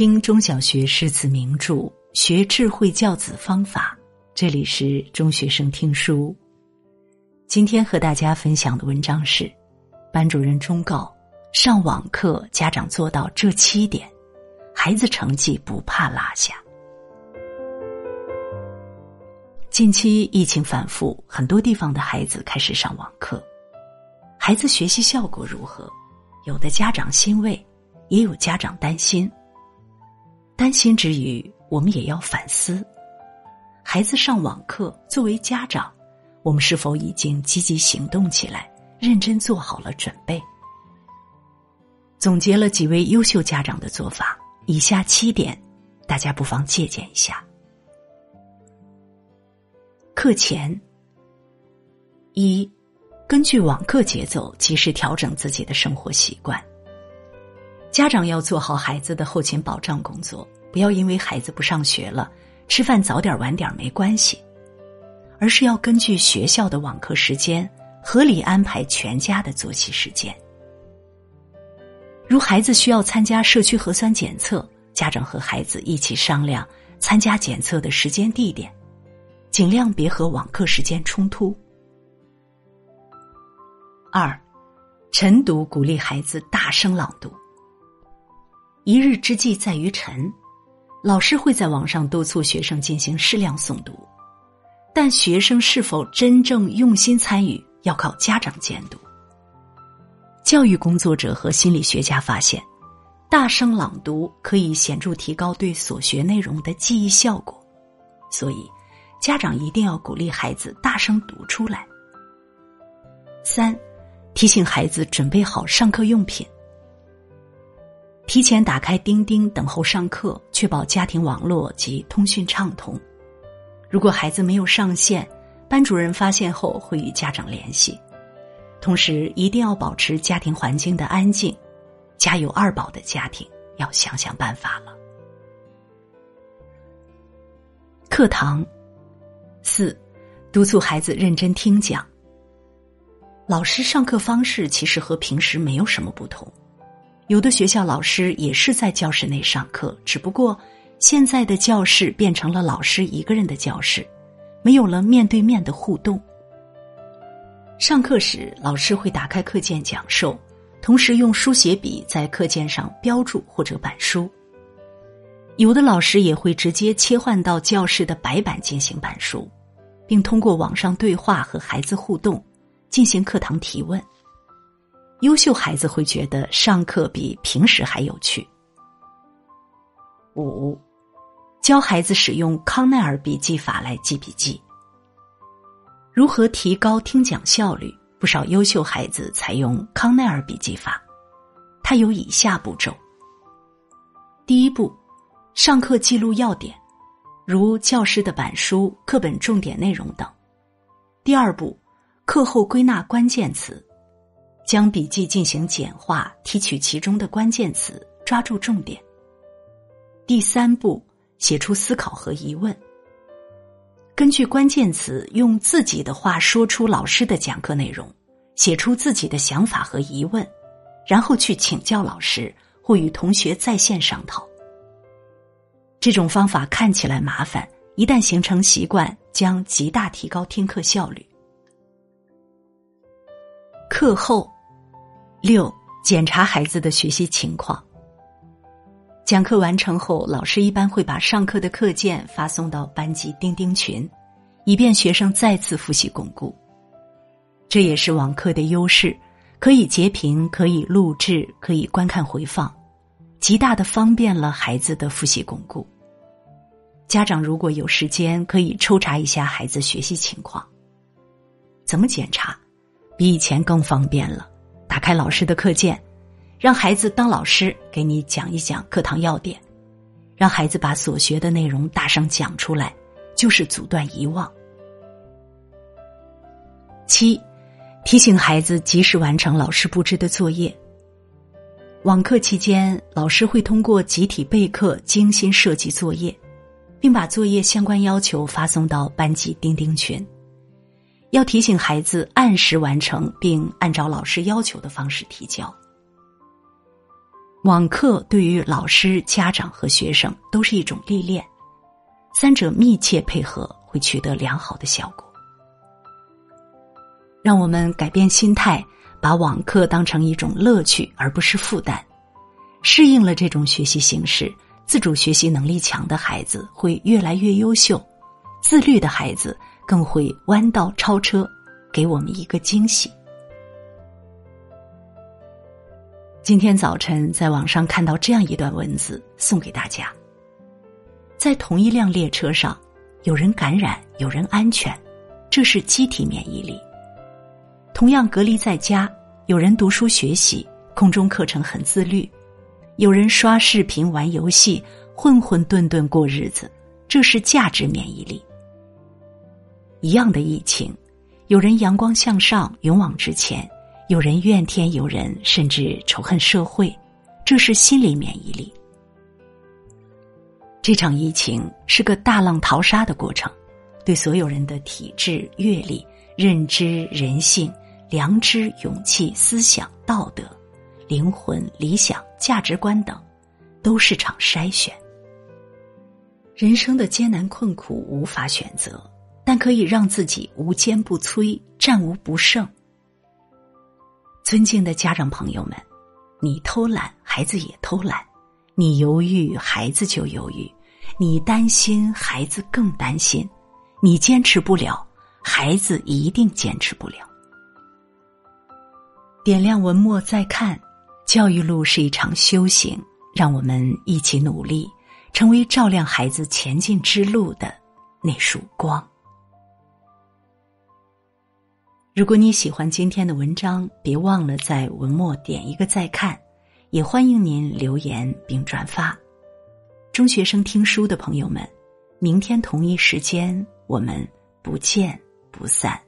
听中小学诗词名著，学智慧教子方法。这里是中学生听书。今天和大家分享的文章是：班主任忠告上网课家长做到这七点，孩子成绩不怕落下。近期疫情反复，很多地方的孩子开始上网课，孩子学习效果如何？有的家长欣慰，也有家长担心。担心之余，我们也要反思：孩子上网课，作为家长，我们是否已经积极行动起来，认真做好了准备？总结了几位优秀家长的做法，以下七点，大家不妨借鉴一下。课前，一，根据网课节奏，及时调整自己的生活习惯。家长要做好孩子的后勤保障工作，不要因为孩子不上学了，吃饭早点晚点没关系，而是要根据学校的网课时间，合理安排全家的作息时间。如孩子需要参加社区核酸检测，家长和孩子一起商量参加检测的时间地点，尽量别和网课时间冲突。二，晨读鼓励孩子大声朗读。一日之计在于晨，老师会在网上督促学生进行适量诵读，但学生是否真正用心参与，要靠家长监督。教育工作者和心理学家发现，大声朗读可以显著提高对所学内容的记忆效果，所以家长一定要鼓励孩子大声读出来。三，提醒孩子准备好上课用品。提前打开钉钉，等候上课，确保家庭网络及通讯畅通。如果孩子没有上线，班主任发现后会与家长联系。同时，一定要保持家庭环境的安静。家有二宝的家庭要想想办法了。课堂四，督促孩子认真听讲。老师上课方式其实和平时没有什么不同。有的学校老师也是在教室内上课，只不过现在的教室变成了老师一个人的教室，没有了面对面的互动。上课时，老师会打开课件讲授，同时用书写笔在课件上标注或者板书。有的老师也会直接切换到教室的白板进行板书，并通过网上对话和孩子互动，进行课堂提问。优秀孩子会觉得上课比平时还有趣。五，教孩子使用康奈尔笔记法来记笔记。如何提高听讲效率？不少优秀孩子采用康奈尔笔记法，它有以下步骤：第一步，上课记录要点，如教师的板书、课本重点内容等；第二步，课后归纳关键词。将笔记进行简化，提取其中的关键词，抓住重点。第三步，写出思考和疑问。根据关键词，用自己的话说出老师的讲课内容，写出自己的想法和疑问，然后去请教老师或与同学在线商讨。这种方法看起来麻烦，一旦形成习惯，将极大提高听课效率。课后。六、检查孩子的学习情况。讲课完成后，老师一般会把上课的课件发送到班级钉钉群，以便学生再次复习巩固。这也是网课的优势，可以截屏，可以录制，可以观看回放，极大的方便了孩子的复习巩固。家长如果有时间，可以抽查一下孩子学习情况。怎么检查？比以前更方便了。打开老师的课件，让孩子当老师给你讲一讲课堂要点，让孩子把所学的内容大声讲出来，就是阻断遗忘。七，提醒孩子及时完成老师布置的作业。网课期间，老师会通过集体备课精心设计作业，并把作业相关要求发送到班级钉钉群。要提醒孩子按时完成，并按照老师要求的方式提交。网课对于老师、家长和学生都是一种历练，三者密切配合会取得良好的效果。让我们改变心态，把网课当成一种乐趣而不是负担。适应了这种学习形式，自主学习能力强的孩子会越来越优秀，自律的孩子更会弯道超车，给我们一个惊喜。今天早晨在网上看到这样一段文字，送给大家。在同一辆列车上，有人感染，有人安全，这是机体免疫力。同样隔离在家，有人读书学习，空中课程很自律；有人刷视频、玩游戏，混混沌沌过日子，这是价值免疫力。一样的疫情，有人阳光向上，勇往直前。有人怨天尤人，甚至仇恨社会，这是心理免疫力。这场疫情是个大浪淘沙的过程，对所有人的体质、阅历、认知、人性、良知、勇气、思想、道德、灵魂、理想、价值观等，都是场筛选。人生的艰难困苦无法选择，但可以让自己无坚不摧，战无不胜。尊敬的家长朋友们，你偷懒，孩子也偷懒；你犹豫，孩子就犹豫；你担心，孩子更担心；你坚持不了，孩子一定坚持不了。点亮文末再看，教育路是一场修行，让我们一起努力，成为照亮孩子前进之路的那束光。如果你喜欢今天的文章，别忘了在文末点一个再看，也欢迎您留言并转发。中学生听书的朋友们，明天同一时间我们不见不散。